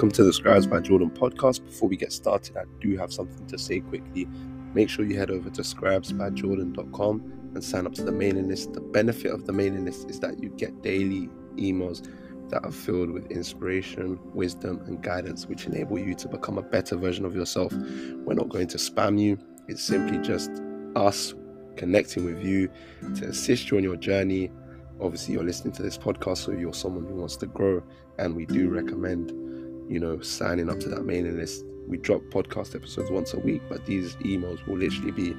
welcome to the Scribes by Jordan podcast. Before we get started, I do have something to say quickly. Make sure you head over to scribesbyjordan.com and sign up to the mailing list. The benefit of the mailing list is that you get daily emails that are filled with inspiration, wisdom, and guidance, which enable you to become a better version of yourself. We're not going to spam you, it's simply just us connecting with you to assist you on your journey. Obviously, you're listening to this podcast, so you're someone who wants to grow, and we do recommend, you know, signing up to that mailing list. We drop podcast episodes once a week, but these emails will literally be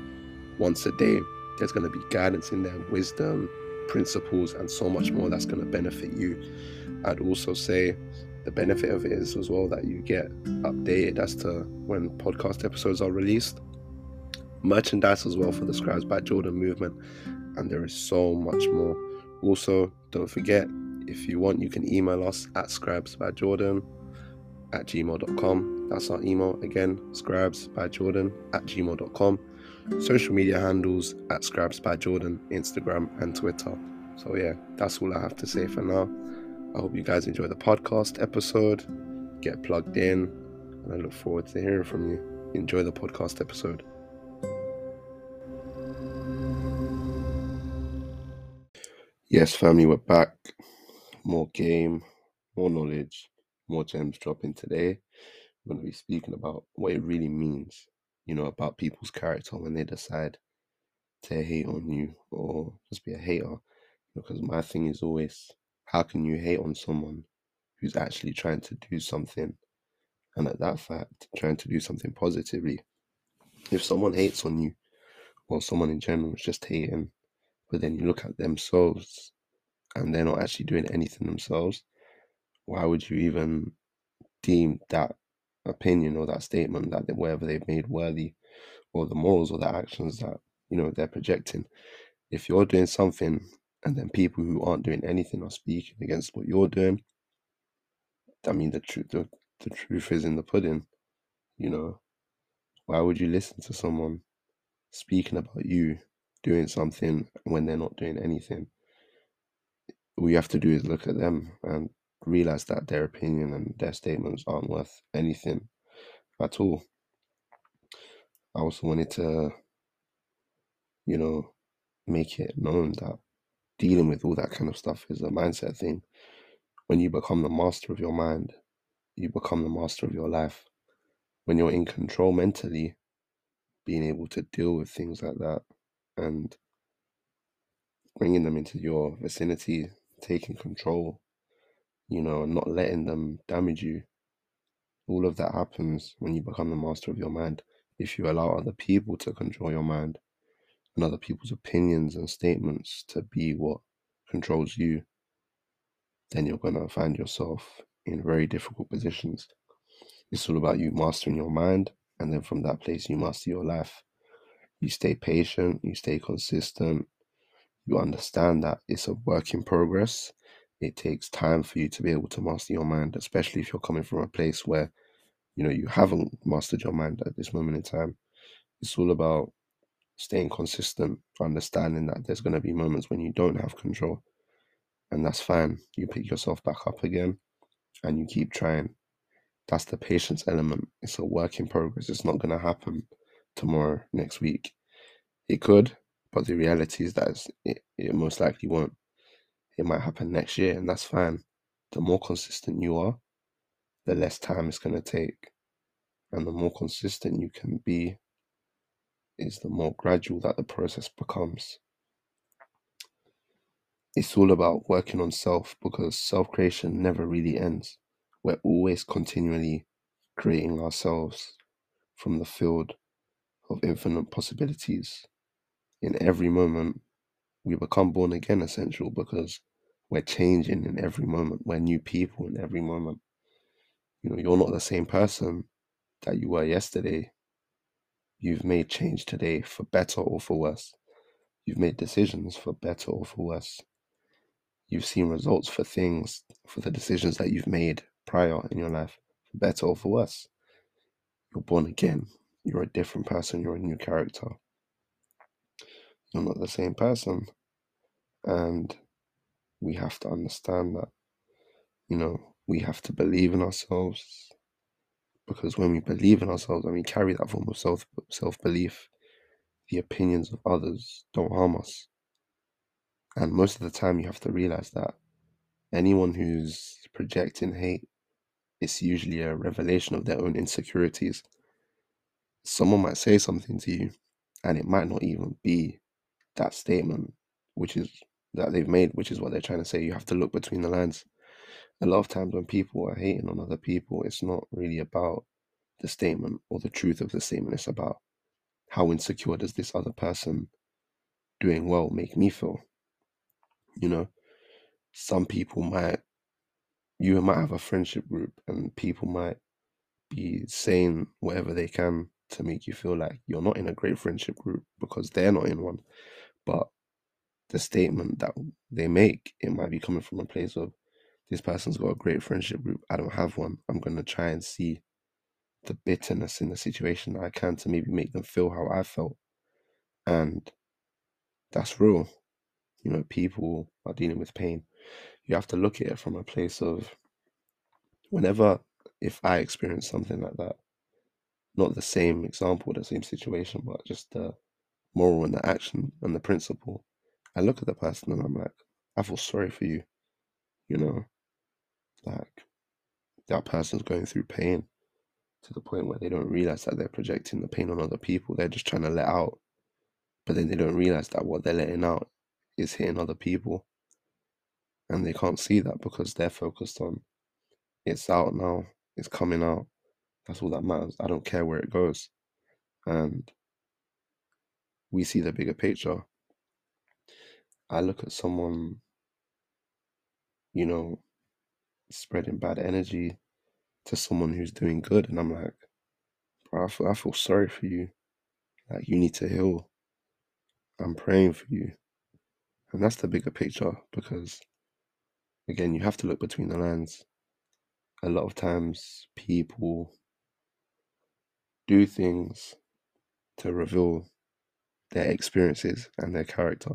once a day. There's going to be guidance in there, wisdom, principles, and so much more that's going to benefit you. I'd also say the benefit of it is as well that you get updated as to when podcast episodes are released. Merchandise as well for the Scribes by Jordan movement, and there is so much more. Also, don't forget if you want, you can email us at scribesbyjordan at gmail.com. That's our email again, scribes by Jordan at gmail.com social media handles at Scribes by Jordan, Instagram, and Twitter. So, yeah, that's all I have to say for now. I hope you guys enjoy the podcast episode, get plugged in, and I look forward to hearing from you. Enjoy the podcast episode. Yes, family, we're back. More game, more knowledge, more gems dropping today. We're going to be speaking about what it really means you know, about people's character when they decide to hate on you or just be a hater. Because my thing is always, how can you hate on someone who's actually trying to do something? And at that fact, trying to do something positively. If someone hates on you, or someone in general is just hating, but then you look at themselves and they're not actually doing anything themselves, why would you even deem that opinion or that statement that they, whatever they've made worthy or the morals or the actions that you know they're projecting? If you're doing something and then people who aren't doing anything are speaking against what you're doing i mean the truth the, the truth is in the pudding you know? Why would you listen to someone speaking about you doing something when they're not doing anything? All you have to do is look at them and realize that their opinion and their statements aren't worth anything at all. I also wanted to, you know, make it known that dealing with all that kind of stuff is a mindset thing. When you become the master of your mind, you become the master of your life. When you're in control mentally, being able to deal with things like that and bringing them into your vicinity, taking control you know, not letting them damage you. All of that happens when you become the master of your mind. If you allow other people to control your mind and other people's opinions and statements to be what controls you, then you're going to find yourself in very difficult positions. It's all about you mastering your mind, and then from that place, you master your life. You stay patient, you stay consistent, you understand that it's a work in progress it takes time for you to be able to master your mind, especially if you're coming from a place where you know you haven't mastered your mind at this moment in time. It's all about staying consistent, understanding that there's going to be moments when you don't have control, and that's fine. You pick yourself back up again, and you keep trying. That's the patience element. It's a work in progress. It's not going to happen tomorrow, next week. It could, but the reality is that it, it most likely won't. It might happen next year, and that's fine. The more consistent you are, the less time it's going to take. And the more consistent you can be, is the more gradual that the process becomes. It's all about working on self because self creation never really ends. We're always continually creating ourselves from the field of infinite possibilities. In every moment, we become born again essential because we're changing in every moment. We're new people in every moment. You know, you're not the same person that you were yesterday. You've made change today for better or for worse. You've made decisions for better or for worse. You've seen results for things, for the decisions that you've made prior in your life, for better or for worse. You're born again. You're a different person. You're a new character you're not the same person. And we have to understand that, you know, we have to believe in ourselves because when we believe in ourselves and we carry that form of self self belief, the opinions of others don't harm us. And most of the time, you have to realize that anyone who's projecting hate, it's usually a revelation of their own insecurities. Someone might say something to you, and it might not even be that statement, which is that they've made, which is what they're trying to say. You have to look between the lines. A lot of times when people are hating on other people, it's not really about the statement or the truth of the statement. It's about how insecure does this other person doing well make me feel? You know, some people might, you might have a friendship group and people might be saying whatever they can to make you feel like you're not in a great friendship group because they're not in one. But the statement that they make, it might be coming from a place of this person's got a great friendship group. I don't have one. I'm going to try and see the bitterness in the situation that I can to maybe make them feel how I felt. And that's real. You know, people are dealing with pain. You have to look at it from a place of whenever, if I experience something like that, not the same example, the same situation, but just the moral and the action and the principle, I look at the person and I'm like, I feel sorry for you. You know, like that person's going through pain to the point where they don't realize that they're projecting the pain on other people. They're just trying to let out. But then they don't realize that what they're letting out is hitting other people. And they can't see that because they're focused on it's out now, it's coming out. That's all that matters. I don't care where it goes. And we see the bigger picture. I look at someone, you know, spreading bad energy to someone who's doing good, and I'm like, bro, I feel, I feel sorry for you. Like, you need to heal. I'm praying for you. And that's the bigger picture because, again, you have to look between the lines. A lot of times, people do things to reveal their experiences and their character.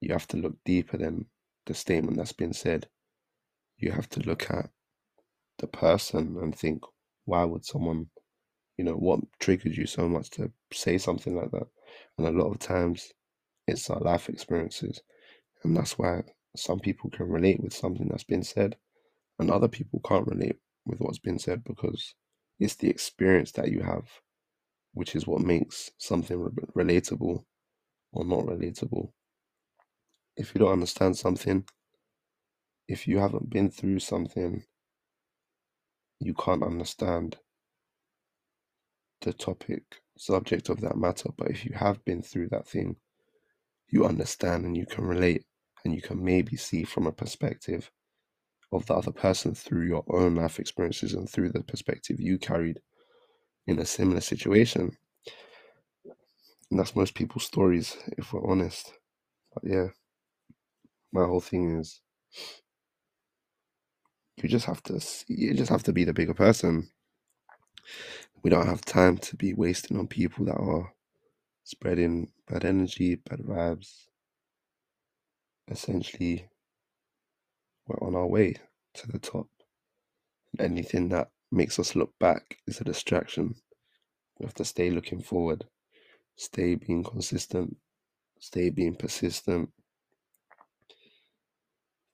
You have to look deeper than the statement that's been said. You have to look at the person and think, why would someone, you know, what triggered you so much to say something like that? And a lot of times it's our life experiences. And that's why some people can relate with something that's been said and other people can't relate with what's been said because it's the experience that you have, which is what makes something re- relatable or not relatable. If you don't understand something, if you haven't been through something, you can't understand the topic, subject of that matter. But if you have been through that thing, you understand and you can relate and you can maybe see from a perspective of the other person through your own life experiences and through the perspective you carried in a similar situation. And that's most people's stories, if we're honest. But yeah, my whole thing is you just have to you just have to be the bigger person. We don't have time to be wasting on people that are spreading bad energy, bad vibes. Essentially, we're on our way to the top. Anything that makes us look back is a distraction. We have to stay looking forward, stay being consistent, stay being persistent.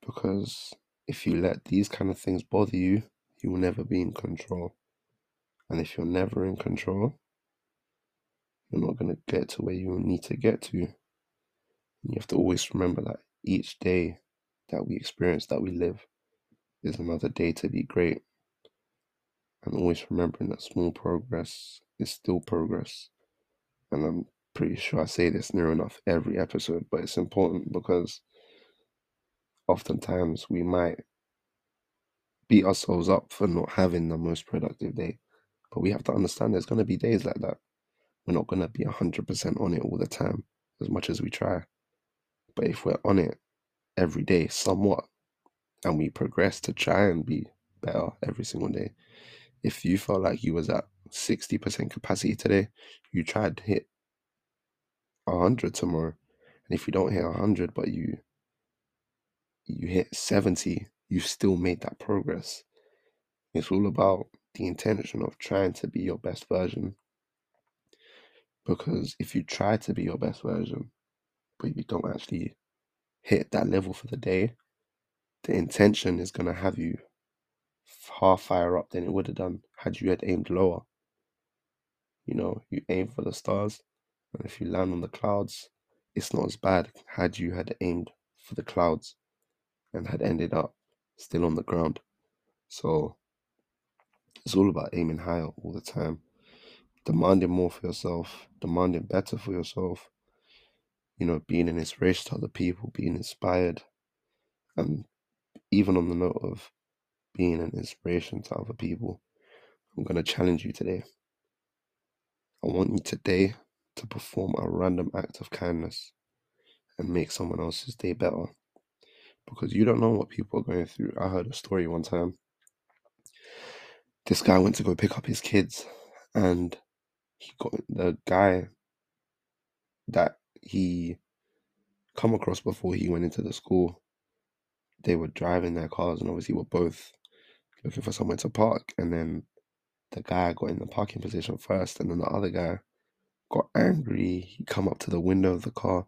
Because if you let these kind of things bother you, you will never be in control. And if you're never in control, you're not going to get to where you need to get to. And you have to always remember that each day that we experience, that we live, is another day to be great. And always remembering that small progress is still progress. And I'm pretty sure I say this near enough every episode, but it's important because oftentimes we might beat ourselves up for not having the most productive day. But we have to understand there's going to be days like that. We're not going to be 100% on it all the time, as much as we try. But if we're on it every day, somewhat, and we progress to try and be better every single day, if you felt like you was at 60% capacity today, you tried to hit 100 tomorrow. And if you don't hit 100, but you you hit 70 you've still made that progress. It's all about the intention of trying to be your best version. Because if you try to be your best version, but you don't actually hit that level for the day, the intention is going to have you far higher up than it would have done had you had aimed lower. You know, you aim for the stars, and if you land on the clouds, it's not as bad had you had aimed for the clouds and had ended up still on the ground. So it's all about aiming higher all the time, demanding more for yourself, demanding better for yourself, you know, being an inspiration to other people, being inspired, and even on the note of being an inspiration to other people, I'm going to challenge you today. I want you today to perform a random act of kindness and make someone else's day better because you don't know what people are going through. I heard a story one time. This guy went to go pick up his kids and he got the guy that he come across before he went into the school. They were driving their cars and obviously were both looking for somewhere to park. And then the guy got in the parking position first, and then the other guy got angry. He come up to the window of the car,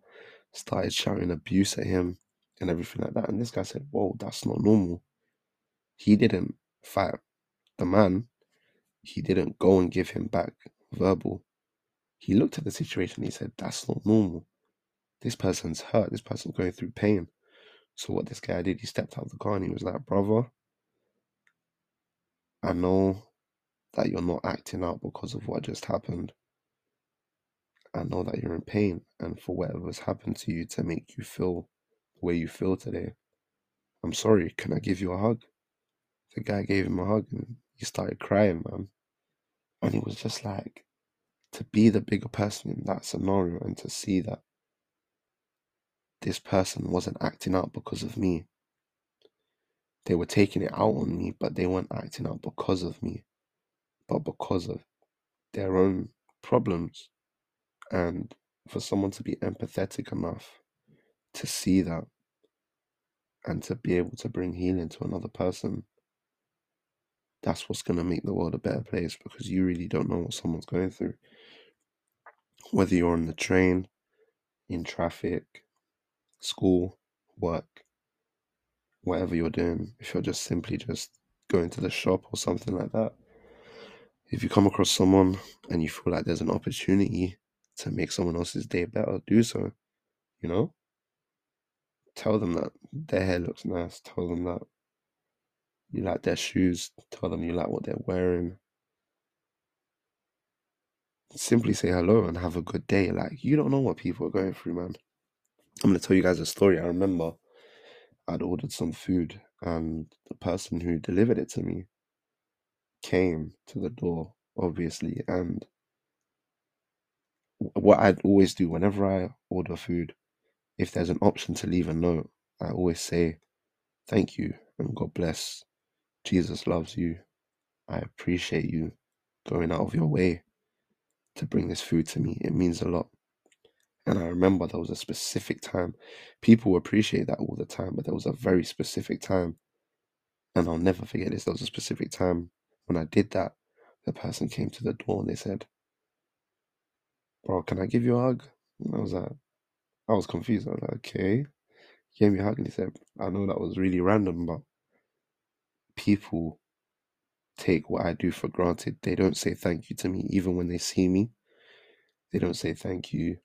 started shouting abuse at him and everything like that. And this guy said, Whoa, that's not normal. He didn't fight the man, he didn't go and give him back verbal. He looked at the situation, he said, That's not normal. This person's hurt, this person's going through pain. So what this guy did, he stepped out of the car and he was like, Brother, I know that you're not acting out because of what just happened. I know that you're in pain and for whatever's happened to you to make you feel the way you feel today. I'm sorry, can I give you a hug? The guy gave him a hug and he started crying, man. And he was just like, to be the bigger person in that scenario and to see that this person wasn't acting out because of me. They were taking it out on me, but they weren't acting out because of me, but because of their own problems. And for someone to be empathetic enough to see that and to be able to bring healing to another person, that's what's going to make the world a better place because you really don't know what someone's going through. Whether you're on the train, in traffic, school, work, whatever you're doing, if you're just simply just going to the shop or something like that, if you come across someone and you feel like there's an opportunity to make someone else's day better, do so. You know? Tell them that their hair looks nice. Tell them that you like their shoes. Tell them you like what they're wearing. Simply say hello and have a good day. Like, you don't know what people are going through, man. I'm going to tell you guys a story. I remember I'd ordered some food and the person who delivered it to me came to the door, obviously, and what I'd always do whenever I order food, if there's an option to leave a note, I always say, Thank you and God bless. Jesus loves you. I appreciate you going out of your way to bring this food to me. It means a lot. And I remember there was a specific time. People appreciate that all the time, but there was a very specific time. And I'll never forget this. There was a specific time when I did that. The person came to the door and they said, bro, can I give you a hug? And I was like, I was confused. I was like, okay. He gave me a hug and he said, I know that was really random, but people take what I do for granted. They don't say thank you to me, even when they see me. They don't say thank you.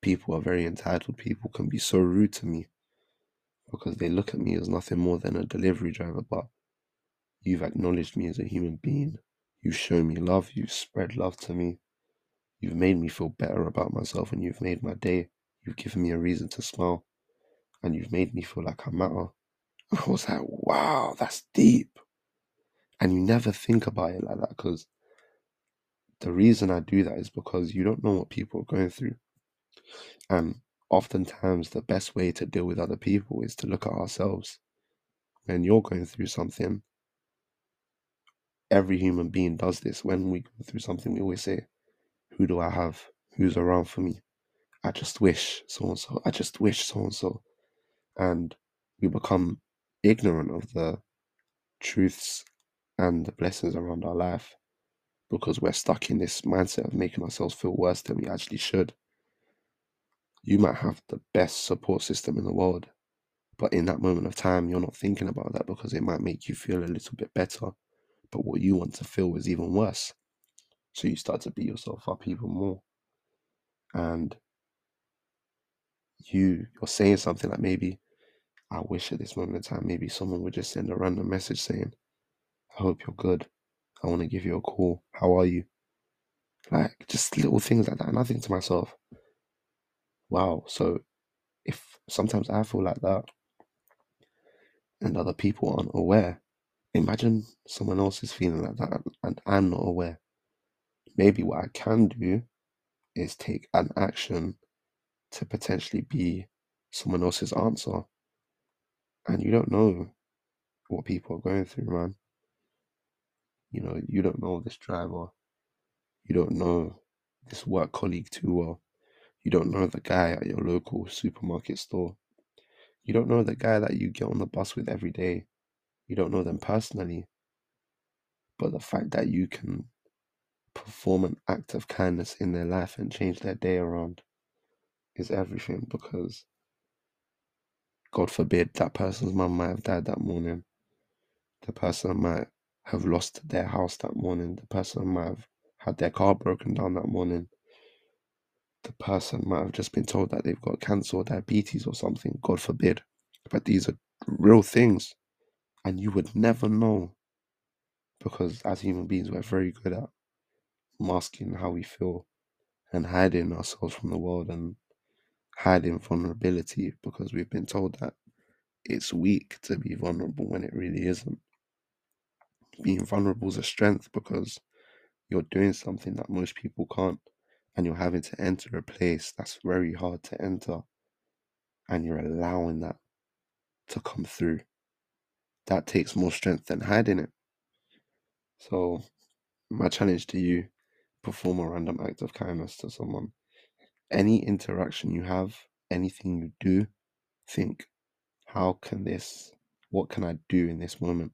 People are very entitled. People can be so rude to me because they look at me as nothing more than a delivery driver. But you've acknowledged me as a human being. You've shown me love. You've spread love to me. You've made me feel better about myself and you've made my day. You've given me a reason to smile and you've made me feel like I matter. I was like, wow, that's deep. And you never think about it like that because the reason I do that is because you don't know what people are going through. And oftentimes, the best way to deal with other people is to look at ourselves. When you're going through something, every human being does this. When we go through something, we always say, Who do I have? Who's around for me? I just wish so and so. I just wish so and so. And we become ignorant of the truths and the blessings around our life because we're stuck in this mindset of making ourselves feel worse than we actually should. You might have the best support system in the world, but in that moment of time, you're not thinking about that because it might make you feel a little bit better. But what you want to feel is even worse. So you start to beat yourself up even more. And you you're saying something like maybe I wish at this moment in time maybe someone would just send a random message saying, I hope you're good. I want to give you a call. How are you? Like just little things like that. And I think to myself, wow, so if sometimes I feel like that and other people aren't aware, imagine someone else is feeling like that and I'm not aware. Maybe what I can do is take an action to potentially be someone else's answer. And you don't know what people are going through, man. You know, you don't know this driver. You don't know this work colleague too well. You don't know the guy at your local supermarket store. You don't know the guy that you get on the bus with every day. You don't know them personally. But the fact that you can perform an act of kindness in their life and change their day around is everything because God forbid that person's mum might have died that morning. The person might have lost their house that morning. The person might have had their car broken down that morning. The person might have just been told that they've got cancer or diabetes or something, God forbid. But these are real things. And you would never know because as human beings, we're very good at masking how we feel and hiding ourselves from the world and hiding vulnerability because we've been told that it's weak to be vulnerable when it really isn't. Being vulnerable is a strength because you're doing something that most people can't and you're having to enter a place that's very hard to enter and you're allowing that to come through. That takes more strength than hiding it. So, my challenge to you perform a random act of kindness to someone any interaction you have, anything you do, think, how can this, what can I do in this moment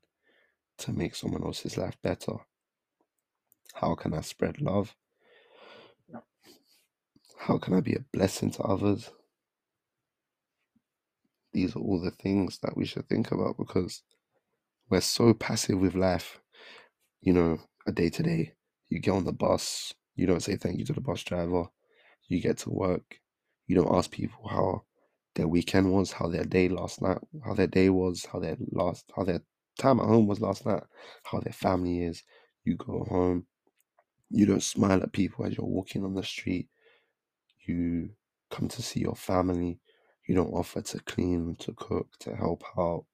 to make someone else's life better? How can I spread love? How can I be a blessing to others? These are all the things that we should think about because we're so passive with life. You know, a day to day, you get on the bus, you don't say thank you to the bus driver you get to work, you don't ask people how their weekend was, how their day last night, how their day was, how their last, how their time at home was last night, how their family is. You go home, you don't smile at people as you're walking on the street. You come to see your family. You don't offer to clean, to cook, to help out.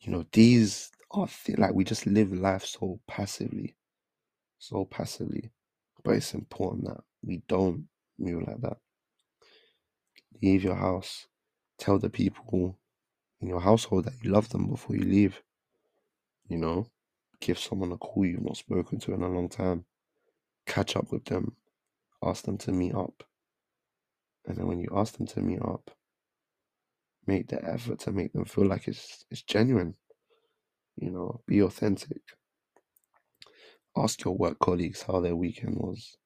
You know, these are th- like we just live life so passively, so passively. But it's important that we don't move like that. Leave your house. Tell the people in your household that you love them before you leave. You know, give someone a call you've not spoken to in a long time. Catch up with them. Ask them to meet up. And then when you ask them to meet up, make the effort to make them feel like it's it's genuine. You know, be authentic. Ask your work colleagues how their weekend was.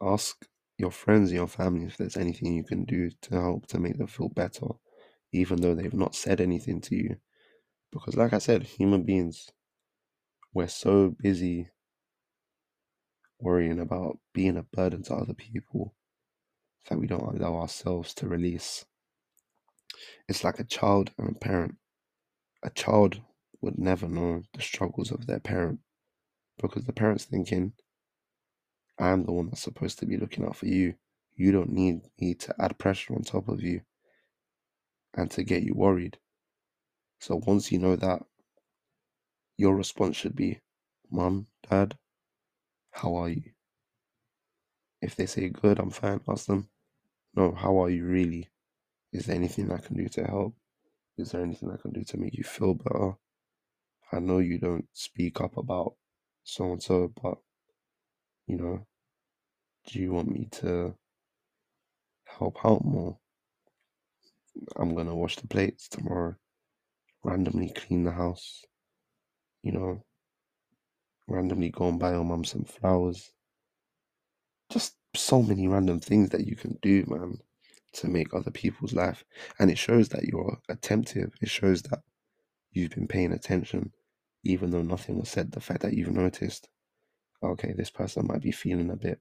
Ask your friends and your family if there's anything you can do to help to make them feel better, even though they've not said anything to you. Because, like I said, human beings, we're so busy worrying about being a burden to other people that we don't allow ourselves to release. It's like a child and a parent. A child would never know the struggles of their parent because the parent's thinking, I'm the one that's supposed to be looking out for you. You don't need me to add pressure on top of you and to get you worried. So once you know that, your response should be, Mom, Dad, how are you? If they say good, I'm fine, ask them, No, how are you really? Is there anything I can do to help? Is there anything I can do to make you feel better? I know you don't speak up about so and so, but you know, do you want me to help out more? I'm gonna wash the plates tomorrow. randomly clean the house, you know, randomly go and buy your mum some flowers. Just so many random things that you can do, man, to make other people's life. And it shows that you're attentive. It shows that you've been paying attention, even though nothing was said. The fact that you've noticed, okay, this person might be feeling a bit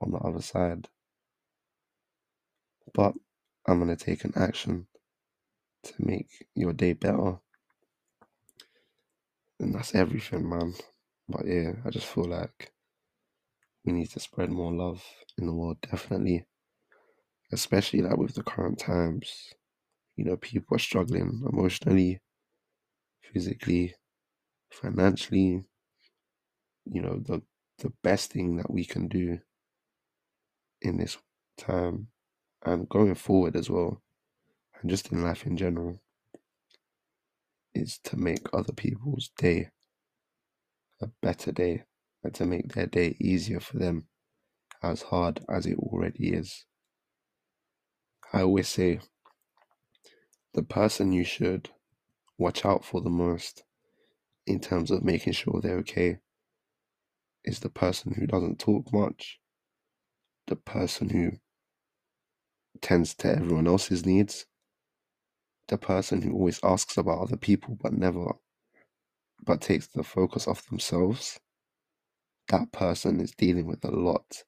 on the other side. But I'm going to take an action to make your day better. And that's everything, man. But yeah, I just feel like we need to spread more love in the world, definitely. Especially like with the current times. You know, people are struggling emotionally, physically, financially. You know, the the best thing that we can do in this time and going forward as well, and just in life in general, is to make other people's day a better day and to make their day easier for them, as hard as it already is. I always say the person you should watch out for the most in terms of making sure they're okay is the person who doesn't talk much, the person who tends to everyone else's needs, the person who always asks about other people but never but takes the focus off themselves, that person is dealing with a lot.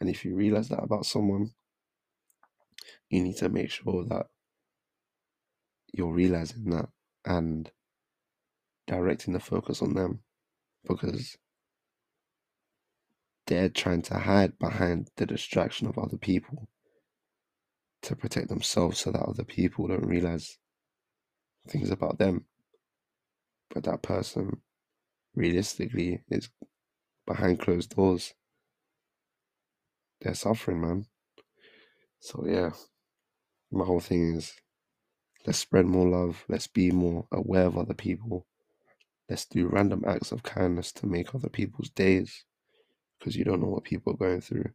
And if you realize that about someone, you need to make sure that you're realizing that and directing the focus on them because they're trying to hide behind the distraction of other people to protect themselves so that other people don't realize things about them. But that person realistically is behind closed doors. They're suffering, man. So, yeah, my whole thing is let's spread more love, let's be more aware of other people, let's do random acts of kindness to make other people's days because you don't know what people are going through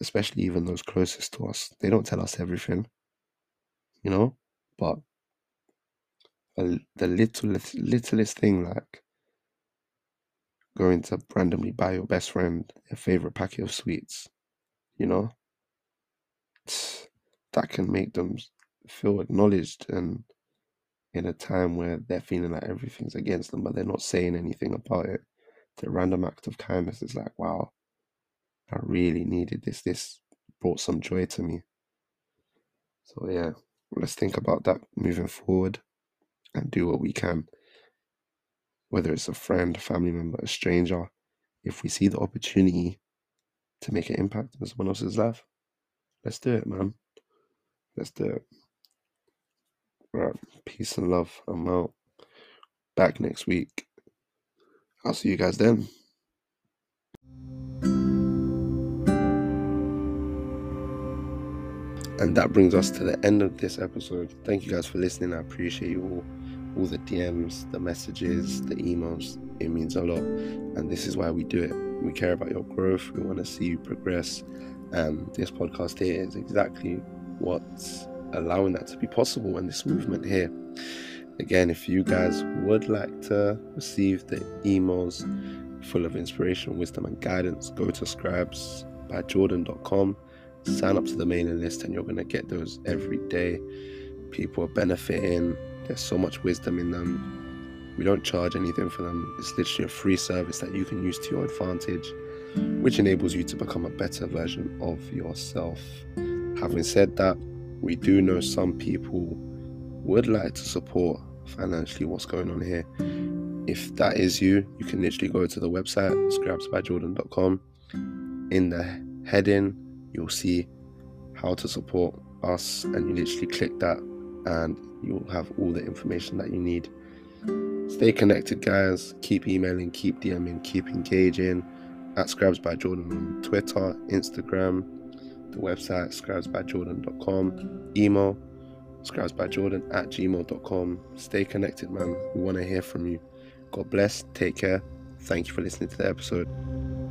especially even those closest to us. They don't tell us everything, you know, but a, the littlest, littlest thing like going to randomly buy your best friend a favorite packet of sweets, you know, that can make them feel acknowledged and in a time where they're feeling like everything's against them, but they're not saying anything about it. The random act of kindness is like, wow, I really needed this. This brought some joy to me. So, yeah, let's think about that moving forward and do what we can. Whether it's a friend, a family member, a stranger, if we see the opportunity to make an impact on someone else's life, let's do it, man. Let's do it. Right, peace and love. I'm out. Back next week. I'll see you guys then. And that brings us to the end of this episode. Thank you guys for listening. I appreciate you all. All the DMs, the messages, the emails. It means a lot. And this is why we do it. We care about your growth. We want to see you progress. And this podcast here is exactly what's allowing that to be possible and this movement here. Again, if you guys would like to receive the emails full of inspiration, wisdom, and guidance, go to scribesbyjordan.com sign up to the mailing list and you're going to get those every day. People are benefiting, there's so much wisdom in them. We don't charge anything for them, it's literally a free service that you can use to your advantage, which enables you to become a better version of yourself. Having said that, we do know some people would like to support financially what's going on here. If that is you, you can literally go to the website, scribesbyjordan.com. In the heading, you'll see how to support us and you literally click that and you'll have all the information that you need. Stay connected guys. Keep emailing keep dming keep engaging. At scribes by jordan on twitter instagram the website scribesbyjordan.com email scribesbyjordan at gmail.com stay connected man. We want to hear from you. God bless. Take care. Thank you for listening to the episode